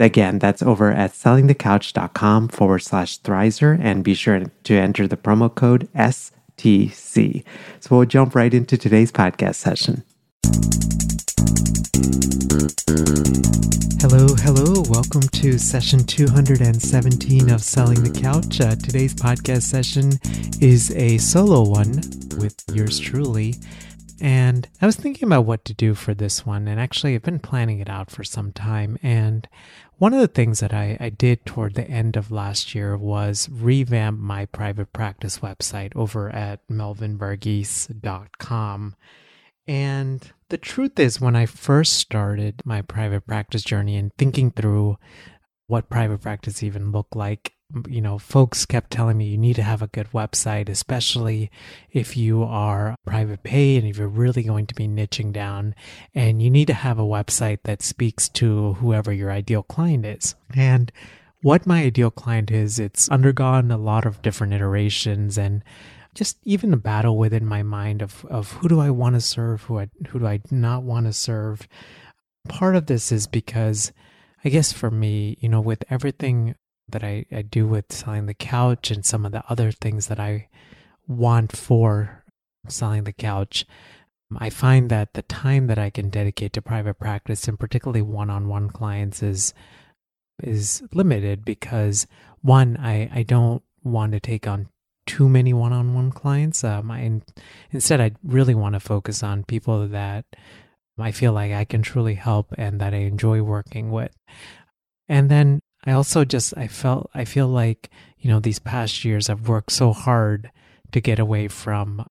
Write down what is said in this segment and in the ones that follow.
Again, that's over at sellingthecouch.com forward slash Thrizer and be sure to enter the promo code STC. So we'll jump right into today's podcast session. Hello, hello. Welcome to session 217 of Selling the Couch. Uh, today's podcast session is a solo one with yours truly. And I was thinking about what to do for this one, and actually, I've been planning it out for some time. And one of the things that I, I did toward the end of last year was revamp my private practice website over at melvinvarghese.com. And the truth is, when I first started my private practice journey and thinking through what private practice even looked like, you know, folks kept telling me you need to have a good website, especially if you are private pay and if you're really going to be niching down. And you need to have a website that speaks to whoever your ideal client is. And what my ideal client is, it's undergone a lot of different iterations and just even a battle within my mind of, of who do I want to serve, who I, who do I not want to serve. Part of this is because I guess for me, you know, with everything that I, I do with selling the couch and some of the other things that I want for selling the couch, I find that the time that I can dedicate to private practice and particularly one-on-one clients is is limited because one, I, I don't want to take on too many one-on-one clients. Um, I, instead, I really want to focus on people that I feel like I can truly help and that I enjoy working with. And then I also just I felt I feel like, you know, these past years I've worked so hard to get away from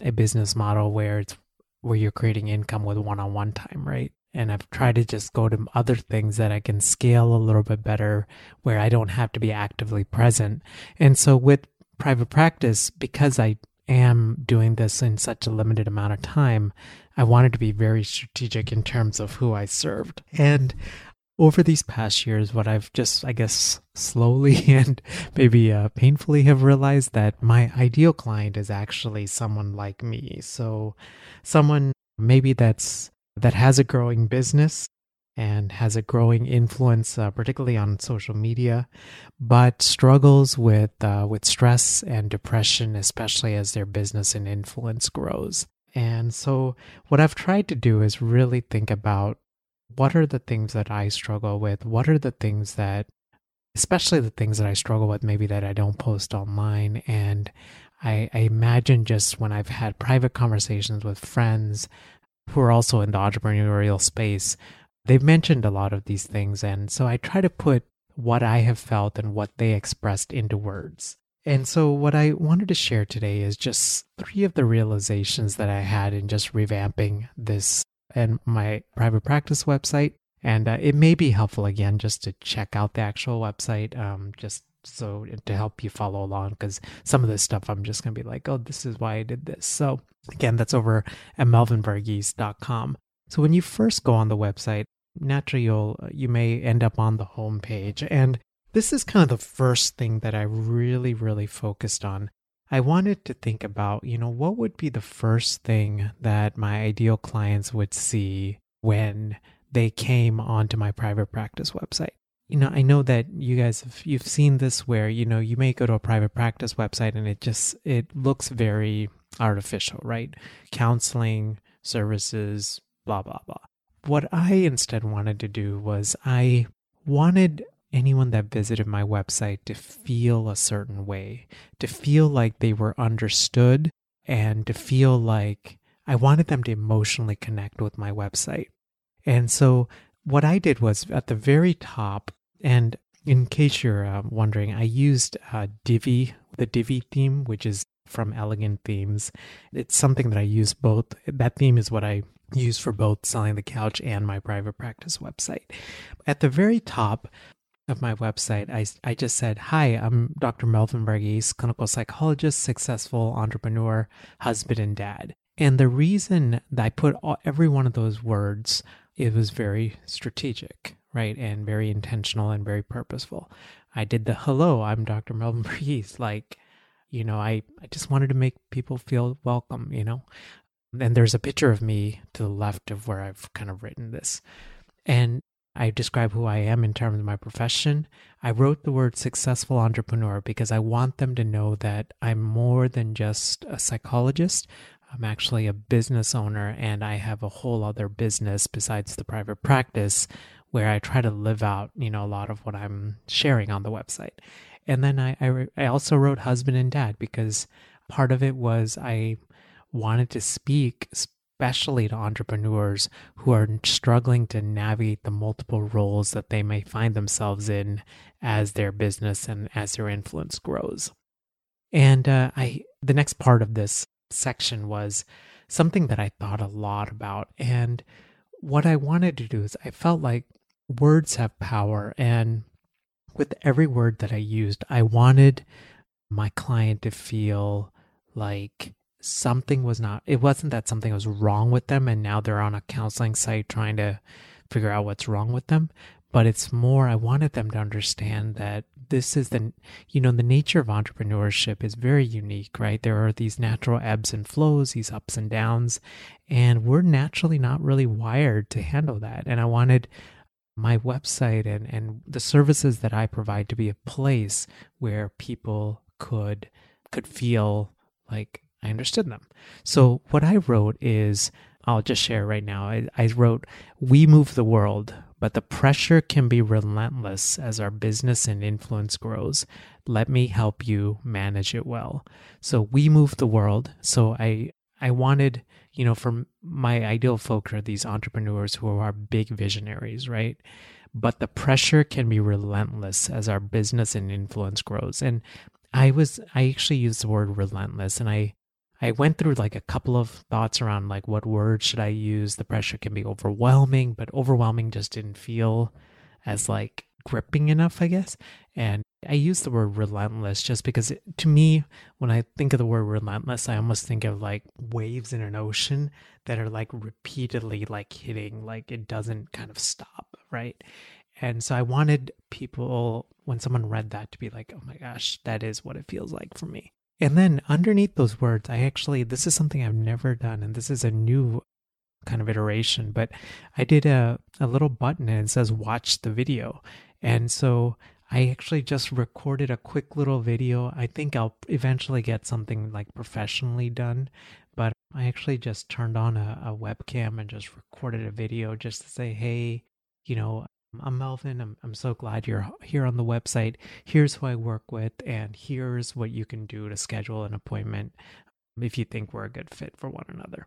a business model where it's where you're creating income with one-on-one time, right? And I've tried to just go to other things that I can scale a little bit better where I don't have to be actively present. And so with private practice, because I am doing this in such a limited amount of time, I wanted to be very strategic in terms of who I served. And over these past years, what I've just, I guess, slowly and maybe uh, painfully have realized that my ideal client is actually someone like me. So, someone maybe that's that has a growing business and has a growing influence, uh, particularly on social media, but struggles with uh, with stress and depression, especially as their business and influence grows. And so, what I've tried to do is really think about what are the things that I struggle with? What are the things that, especially the things that I struggle with, maybe that I don't post online? And I, I imagine just when I've had private conversations with friends who are also in the entrepreneurial space, they've mentioned a lot of these things. And so I try to put what I have felt and what they expressed into words. And so, what I wanted to share today is just three of the realizations that I had in just revamping this and my private practice website. And uh, it may be helpful again just to check out the actual website, um, just so to help you follow along, because some of this stuff I'm just going to be like, oh, this is why I did this. So again, that's over at melvinvarghese.com. So when you first go on the website, naturally you'll you may end up on the home page, and this is kind of the first thing that I really, really focused on I wanted to think about, you know, what would be the first thing that my ideal clients would see when they came onto my private practice website. You know, I know that you guys have you've seen this where, you know, you may go to a private practice website and it just it looks very artificial, right? Counseling, services, blah blah blah. What I instead wanted to do was I wanted anyone that visited my website to feel a certain way, to feel like they were understood, and to feel like I wanted them to emotionally connect with my website. And so what I did was at the very top, and in case you're uh, wondering, I used uh, Divi, the Divi theme, which is from Elegant Themes. It's something that I use both. That theme is what I use for both selling the couch and my private practice website. At the very top, of my website, I, I just said, Hi, I'm Dr. Melvin Varghese, clinical psychologist, successful entrepreneur, husband, and dad. And the reason that I put all, every one of those words, it was very strategic, right? And very intentional and very purposeful. I did the hello, I'm Dr. Melvin Varghese. Like, you know, I, I just wanted to make people feel welcome, you know? And there's a picture of me to the left of where I've kind of written this. And I describe who I am in terms of my profession. I wrote the word successful entrepreneur because I want them to know that I'm more than just a psychologist. I'm actually a business owner and I have a whole other business besides the private practice where I try to live out, you know, a lot of what I'm sharing on the website. And then I, I, I also wrote husband and dad because part of it was I wanted to speak especially to entrepreneurs who are struggling to navigate the multiple roles that they may find themselves in as their business and as their influence grows. And uh, I, the next part of this section was something that I thought a lot about. And what I wanted to do is I felt like words have power. And with every word that I used, I wanted my client to feel like something was not it wasn't that something was wrong with them and now they're on a counseling site trying to figure out what's wrong with them but it's more i wanted them to understand that this is the you know the nature of entrepreneurship is very unique right? There are these natural ebbs and flows these ups and downs and we're naturally not really wired to handle that. And i wanted my website and and the services that i provide to be a place where people could could feel like I understood them. So what I wrote is, I'll just share right now. I, I wrote, We move the world, but the pressure can be relentless as our business and influence grows. Let me help you manage it well. So we move the world. So I I wanted, you know, for my ideal folk are these entrepreneurs who are big visionaries, right? But the pressure can be relentless as our business and influence grows. And I was I actually used the word relentless and I I went through like a couple of thoughts around like what words should I use. The pressure can be overwhelming, but overwhelming just didn't feel as like gripping enough, I guess. And I use the word relentless just because it, to me, when I think of the word relentless, I almost think of like waves in an ocean that are like repeatedly like hitting, like it doesn't kind of stop, right? And so I wanted people, when someone read that, to be like, oh my gosh, that is what it feels like for me. And then underneath those words, I actually, this is something I've never done, and this is a new kind of iteration, but I did a, a little button and it says watch the video. And so I actually just recorded a quick little video. I think I'll eventually get something like professionally done, but I actually just turned on a, a webcam and just recorded a video just to say, hey, you know, I'm Melvin. I'm, I'm so glad you're here on the website. Here's who I work with, and here's what you can do to schedule an appointment um, if you think we're a good fit for one another.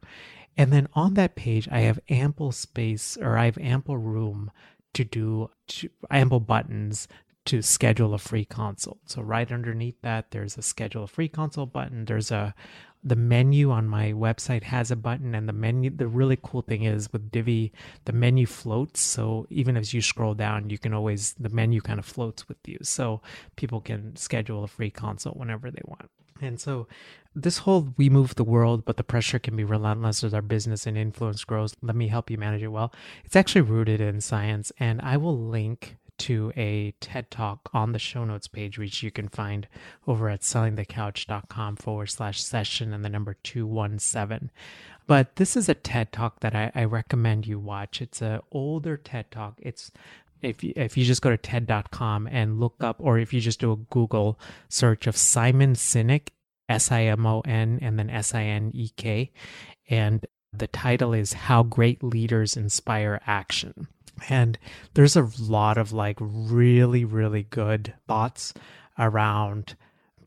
And then on that page, I have ample space or I have ample room to do to, ample buttons to schedule a free consult. So right underneath that, there's a schedule a free consult button. There's a the menu on my website has a button and the menu the really cool thing is with divi the menu floats. So even as you scroll down you can always the menu kind of floats with you. So people can schedule a free consult whenever they want. And so this whole we move the world but the pressure can be relentless as our business and influence grows. Let me help you manage it well. It's actually rooted in science and i will link to a TED Talk on the show notes page, which you can find over at sellingthecouch.com forward slash session and the number 217. But this is a TED Talk that I, I recommend you watch. It's an older TED Talk. It's if you, if you just go to TED.com and look up, or if you just do a Google search of Simon Sinek, S I M O N, and then S I N E K. And the title is How Great Leaders Inspire Action. And there's a lot of like really, really good thoughts around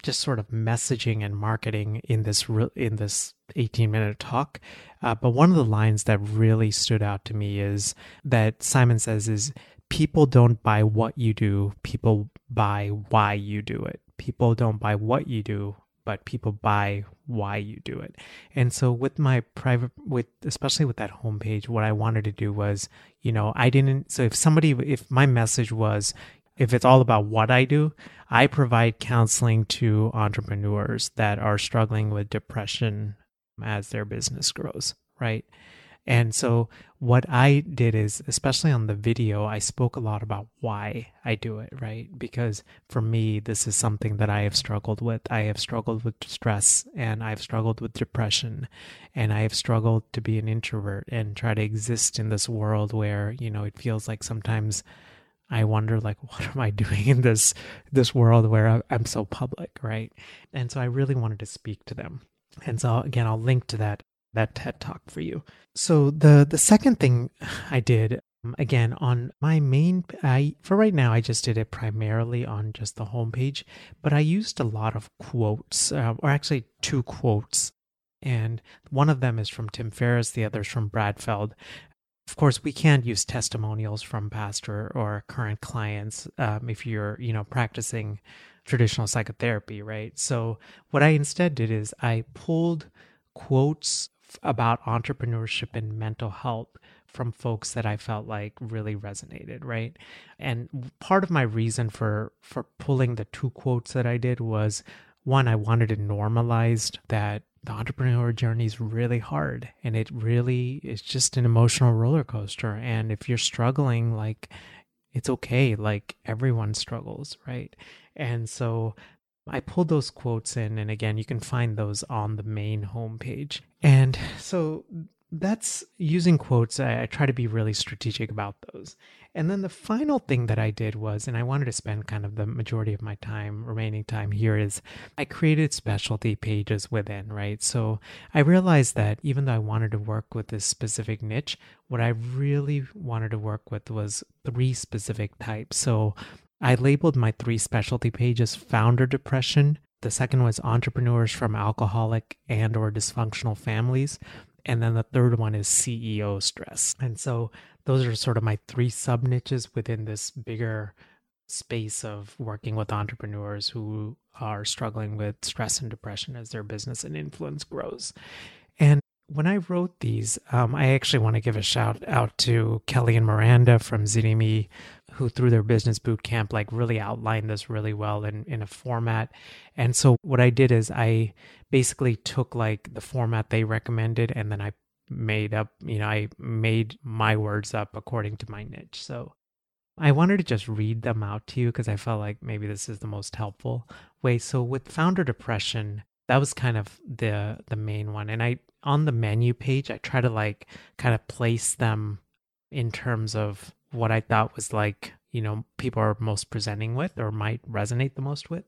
just sort of messaging and marketing in this in this 18 minute talk. Uh, but one of the lines that really stood out to me is that Simon says is people don't buy what you do, people buy why you do it. People don't buy what you do, but people buy why you do it. And so with my private with especially with that homepage what I wanted to do was, you know, I didn't so if somebody if my message was if it's all about what I do, I provide counseling to entrepreneurs that are struggling with depression as their business grows, right? And so what I did is, especially on the video, I spoke a lot about why I do it, right? Because for me, this is something that I have struggled with. I have struggled with stress and I've struggled with depression and I have struggled to be an introvert and try to exist in this world where, you know, it feels like sometimes I wonder like what am I doing in this this world where I'm so public, right? And so I really wanted to speak to them. And so again, I'll link to that that TED talk for you. So the the second thing I did again on my main I for right now I just did it primarily on just the homepage, but I used a lot of quotes uh, or actually two quotes and one of them is from Tim Ferriss, the other is from Brad Feld. Of course, we can't use testimonials from past or, or current clients um, if you're, you know, practicing traditional psychotherapy, right? So what I instead did is I pulled quotes about entrepreneurship and mental health from folks that I felt like really resonated, right? And part of my reason for for pulling the two quotes that I did was one, I wanted to normalize that the entrepreneur journey is really hard and it really is just an emotional roller coaster. And if you're struggling, like it's okay. Like everyone struggles, right? And so I pulled those quotes in, and again, you can find those on the main homepage. And so that's using quotes. I, I, try to be really strategic about those. And then the final thing that I did was, and I wanted to spend kind of the majority of my time, remaining time here, is I created specialty pages within, right? So I realized that even though I wanted to work with this specific niche, what I really wanted to work with was three specific types. So I labeled my three specialty pages founder depression. The second was entrepreneurs from alcoholic and or dysfunctional families. And then the third one is CEO stress. And so those are sort of my three sub niches within this bigger space of working with entrepreneurs who are struggling with stress and depression as their business and influence grows. And when I wrote these, um, I actually want to give a shout out to Kelly and Miranda from ZynnyMe, who through their business boot camp like really outlined this really well in, in a format. And so what I did is I basically took like the format they recommended and then I made up, you know, I made my words up according to my niche. So I wanted to just read them out to you because I felt like maybe this is the most helpful way. So with founder depression, that was kind of the the main one. And I on the menu page, I try to like kind of place them in terms of what I thought was like, you know, people are most presenting with or might resonate the most with.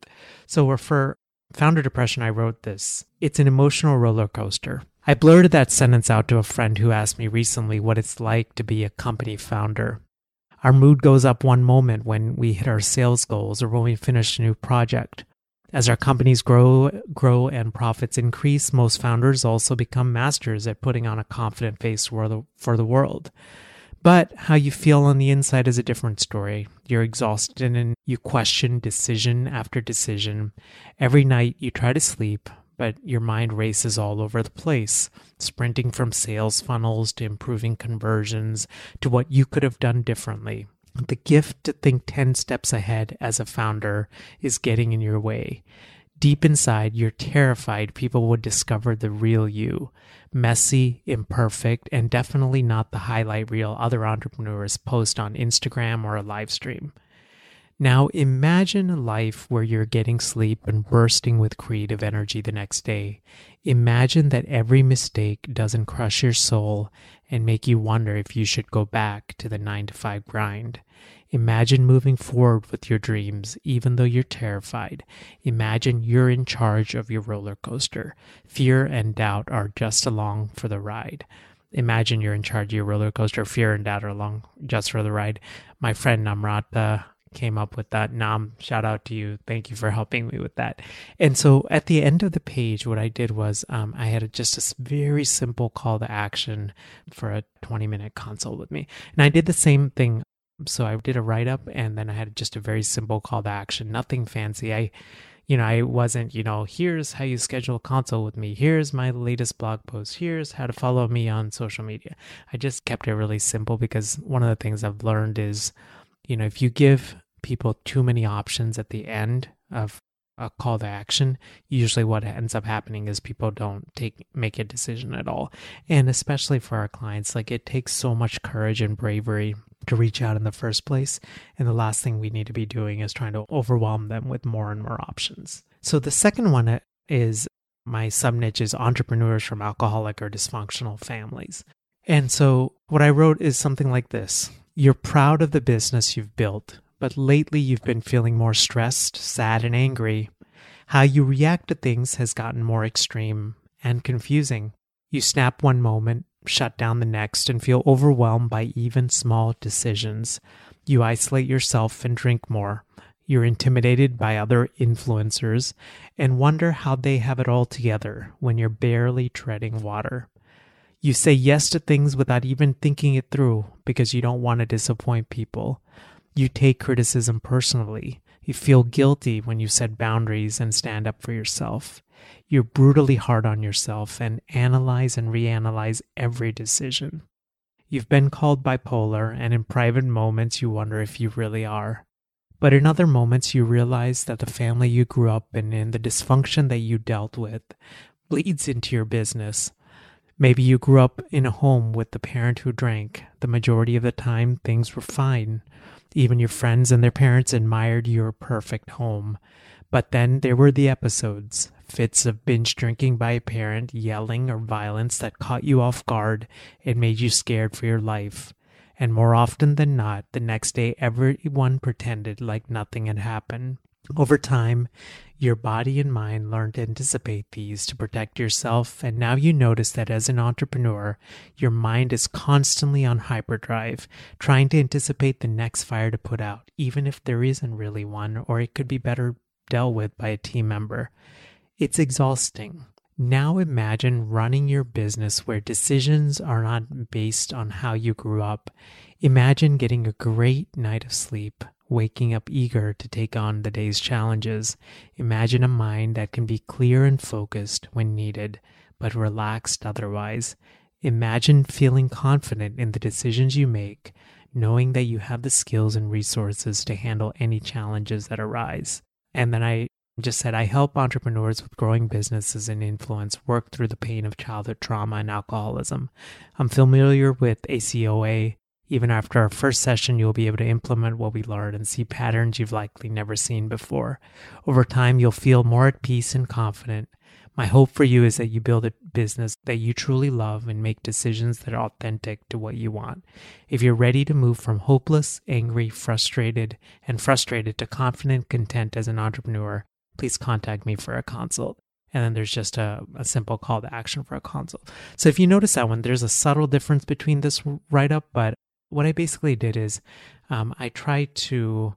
So for founder depression, I wrote this It's an emotional roller coaster. I blurted that sentence out to a friend who asked me recently what it's like to be a company founder. Our mood goes up one moment when we hit our sales goals or when we finish a new project. As our companies grow, grow and profits increase, most founders also become masters at putting on a confident face for the, for the world. But how you feel on the inside is a different story. You're exhausted and you question decision after decision. Every night you try to sleep, but your mind races all over the place, sprinting from sales funnels to improving conversions to what you could have done differently. The gift to think 10 steps ahead as a founder is getting in your way. Deep inside, you're terrified people would discover the real you messy, imperfect, and definitely not the highlight reel other entrepreneurs post on Instagram or a live stream. Now imagine a life where you're getting sleep and bursting with creative energy the next day. Imagine that every mistake doesn't crush your soul and make you wonder if you should go back to the 9 to 5 grind. Imagine moving forward with your dreams, even though you're terrified. Imagine you're in charge of your roller coaster. Fear and doubt are just along for the ride. Imagine you're in charge of your roller coaster. Fear and doubt are along just for the ride. My friend Namrata came up with that. Nam, shout out to you. Thank you for helping me with that. And so at the end of the page, what I did was um, I had a, just a very simple call to action for a 20 minute consult with me. And I did the same thing. So I did a write up and then I had just a very simple call to action, nothing fancy. I you know, I wasn't, you know, here's how you schedule a consult with me. Here's my latest blog post. Here's how to follow me on social media. I just kept it really simple because one of the things I've learned is, you know, if you give people too many options at the end of a call to action, usually what ends up happening is people don't take make a decision at all. And especially for our clients, like it takes so much courage and bravery to reach out in the first place. And the last thing we need to be doing is trying to overwhelm them with more and more options. So the second one is my sub niche is entrepreneurs from alcoholic or dysfunctional families. And so what I wrote is something like this. You're proud of the business you've built, but lately you've been feeling more stressed, sad, and angry. How you react to things has gotten more extreme and confusing. You snap one moment, shut down the next, and feel overwhelmed by even small decisions. You isolate yourself and drink more. You're intimidated by other influencers and wonder how they have it all together when you're barely treading water. You say yes to things without even thinking it through because you don't want to disappoint people. You take criticism personally. You feel guilty when you set boundaries and stand up for yourself. You're brutally hard on yourself and analyze and reanalyze every decision. You've been called bipolar, and in private moments, you wonder if you really are. But in other moments, you realize that the family you grew up in and the dysfunction that you dealt with bleeds into your business. Maybe you grew up in a home with the parent who drank. The majority of the time, things were fine. Even your friends and their parents admired your perfect home. But then there were the episodes, fits of binge drinking by a parent, yelling, or violence that caught you off guard and made you scared for your life. And more often than not, the next day everyone pretended like nothing had happened. Over time, your body and mind learn to anticipate these to protect yourself, and now you notice that as an entrepreneur, your mind is constantly on hyperdrive, trying to anticipate the next fire to put out, even if there isn't really one, or it could be better dealt with by a team member. It's exhausting. Now imagine running your business where decisions are not based on how you grew up. Imagine getting a great night of sleep waking up eager to take on the day's challenges. Imagine a mind that can be clear and focused when needed, but relaxed otherwise. Imagine feeling confident in the decisions you make, knowing that you have the skills and resources to handle any challenges that arise. And then I just said, I help entrepreneurs with growing businesses and influence work through the pain of childhood trauma and alcoholism. I'm familiar with ACOA, even after our first session, you'll be able to implement what we learned and see patterns you've likely never seen before. Over time, you'll feel more at peace and confident. My hope for you is that you build a business that you truly love and make decisions that are authentic to what you want. If you're ready to move from hopeless, angry, frustrated, and frustrated to confident, content as an entrepreneur, please contact me for a consult. And then there's just a, a simple call to action for a consult. So if you notice that one, there's a subtle difference between this write up, but what I basically did is um, I tried to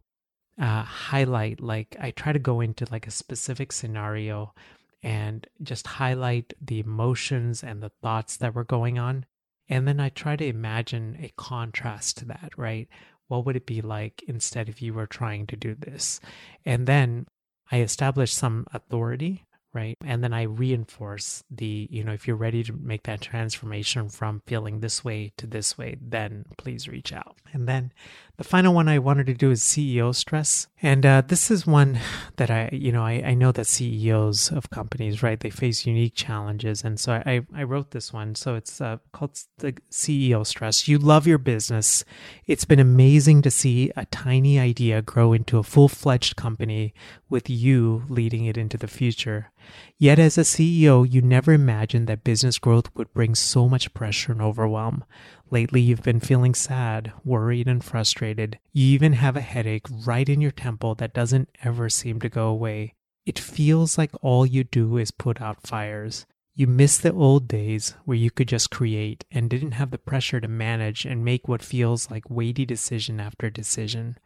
uh, highlight, like, I try to go into like a specific scenario and just highlight the emotions and the thoughts that were going on. And then I try to imagine a contrast to that, right? What would it be like instead if you were trying to do this? And then I establish some authority right? And then I reinforce the, you know, if you're ready to make that transformation from feeling this way to this way, then please reach out. And then the final one I wanted to do is CEO stress. And uh, this is one that I, you know, I, I know that CEOs of companies, right, they face unique challenges. And so I, I wrote this one. So it's uh, called the CEO stress. You love your business. It's been amazing to see a tiny idea grow into a full fledged company with you leading it into the future. Yet, as a CEO, you never imagined that business growth would bring so much pressure and overwhelm. Lately, you've been feeling sad, worried, and frustrated. You even have a headache right in your temple that doesn't ever seem to go away. It feels like all you do is put out fires. You miss the old days where you could just create and didn't have the pressure to manage and make what feels like weighty decision after decision.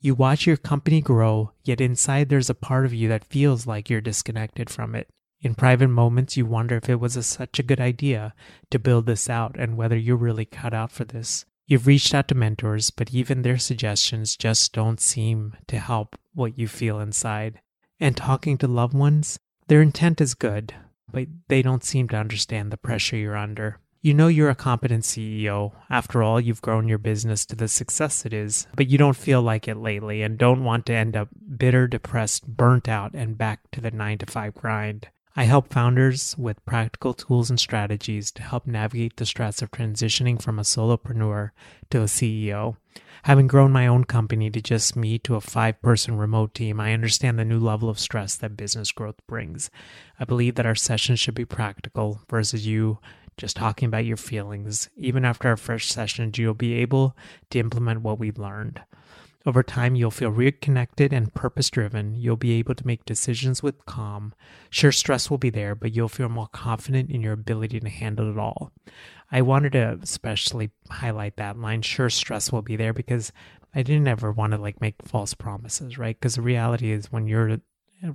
You watch your company grow, yet inside there's a part of you that feels like you're disconnected from it. In private moments, you wonder if it was a, such a good idea to build this out and whether you're really cut out for this. You've reached out to mentors, but even their suggestions just don't seem to help what you feel inside. And talking to loved ones, their intent is good, but they don't seem to understand the pressure you're under. You know you're a competent CEO. After all, you've grown your business to the success it is, but you don't feel like it lately and don't want to end up bitter, depressed, burnt out, and back to the 9 to 5 grind. I help founders with practical tools and strategies to help navigate the stress of transitioning from a solopreneur to a CEO. Having grown my own company to just me to a five person remote team, I understand the new level of stress that business growth brings. I believe that our sessions should be practical versus you just talking about your feelings. Even after our first session, you'll be able to implement what we've learned. Over time, you'll feel reconnected and purpose driven. You'll be able to make decisions with calm. Sure, stress will be there, but you'll feel more confident in your ability to handle it all. I wanted to especially highlight that line. Sure, stress will be there because I didn't ever want to like make false promises, right? Because the reality is when you're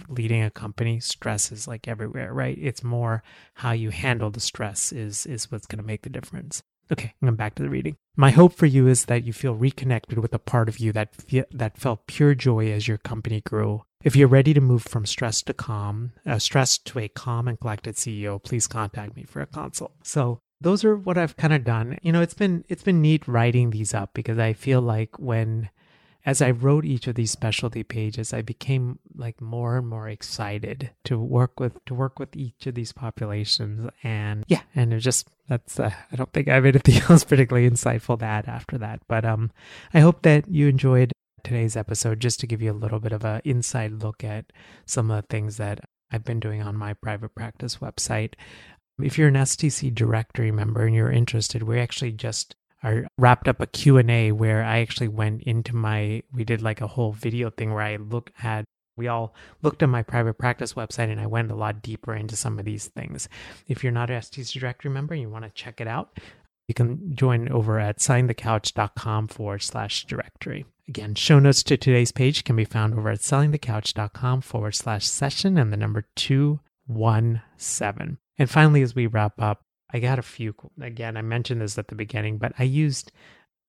leading a company, stress is like everywhere, right? It's more how you handle the stress is is what's going to make the difference. Okay, I'm back to the reading. My hope for you is that you feel reconnected with a part of you that fe- that felt pure joy as your company grew. If you're ready to move from stress to calm, uh, stress to a calm and collected CEO, please contact me for a consult. So those are what I've kind of done. You know, it's been it's been neat writing these up because I feel like when as I wrote each of these specialty pages, I became like more and more excited to work with to work with each of these populations. And yeah, and it just that's uh, I don't think I have anything else particularly insightful to add after that. But um, I hope that you enjoyed today's episode just to give you a little bit of an inside look at some of the things that I've been doing on my private practice website. If you're an STC directory member and you're interested, we actually just I wrapped up a Q&A where I actually went into my we did like a whole video thing where I looked at we all looked at my private practice website and I went a lot deeper into some of these things. If you're not an STC directory member and you want to check it out, you can join over at sellingthecouch.com forward slash directory. Again, show notes to today's page can be found over at sellingthecouch.com forward slash session and the number 217. And finally, as we wrap up, I got a few. Again, I mentioned this at the beginning, but I used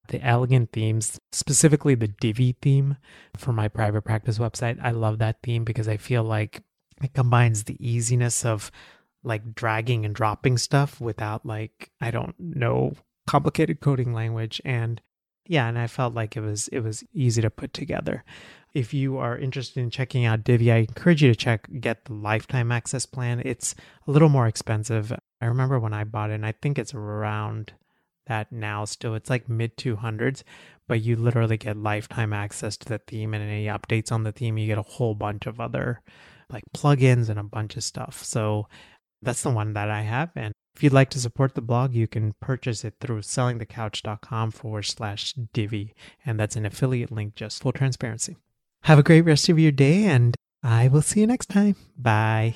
the elegant themes, specifically the Divi theme for my private practice website. I love that theme because I feel like it combines the easiness of like dragging and dropping stuff without like, I don't know, complicated coding language and yeah, and I felt like it was it was easy to put together. If you are interested in checking out Divi, I encourage you to check get the lifetime access plan. It's a little more expensive. I remember when I bought it, and I think it's around that now still. It's like mid 200s, but you literally get lifetime access to the theme and any updates on the theme. You get a whole bunch of other like plugins and a bunch of stuff. So that's the one that I have. And if you'd like to support the blog, you can purchase it through sellingthecouch.com forward slash Divi. And that's an affiliate link, just full transparency. Have a great rest of your day, and I will see you next time. Bye.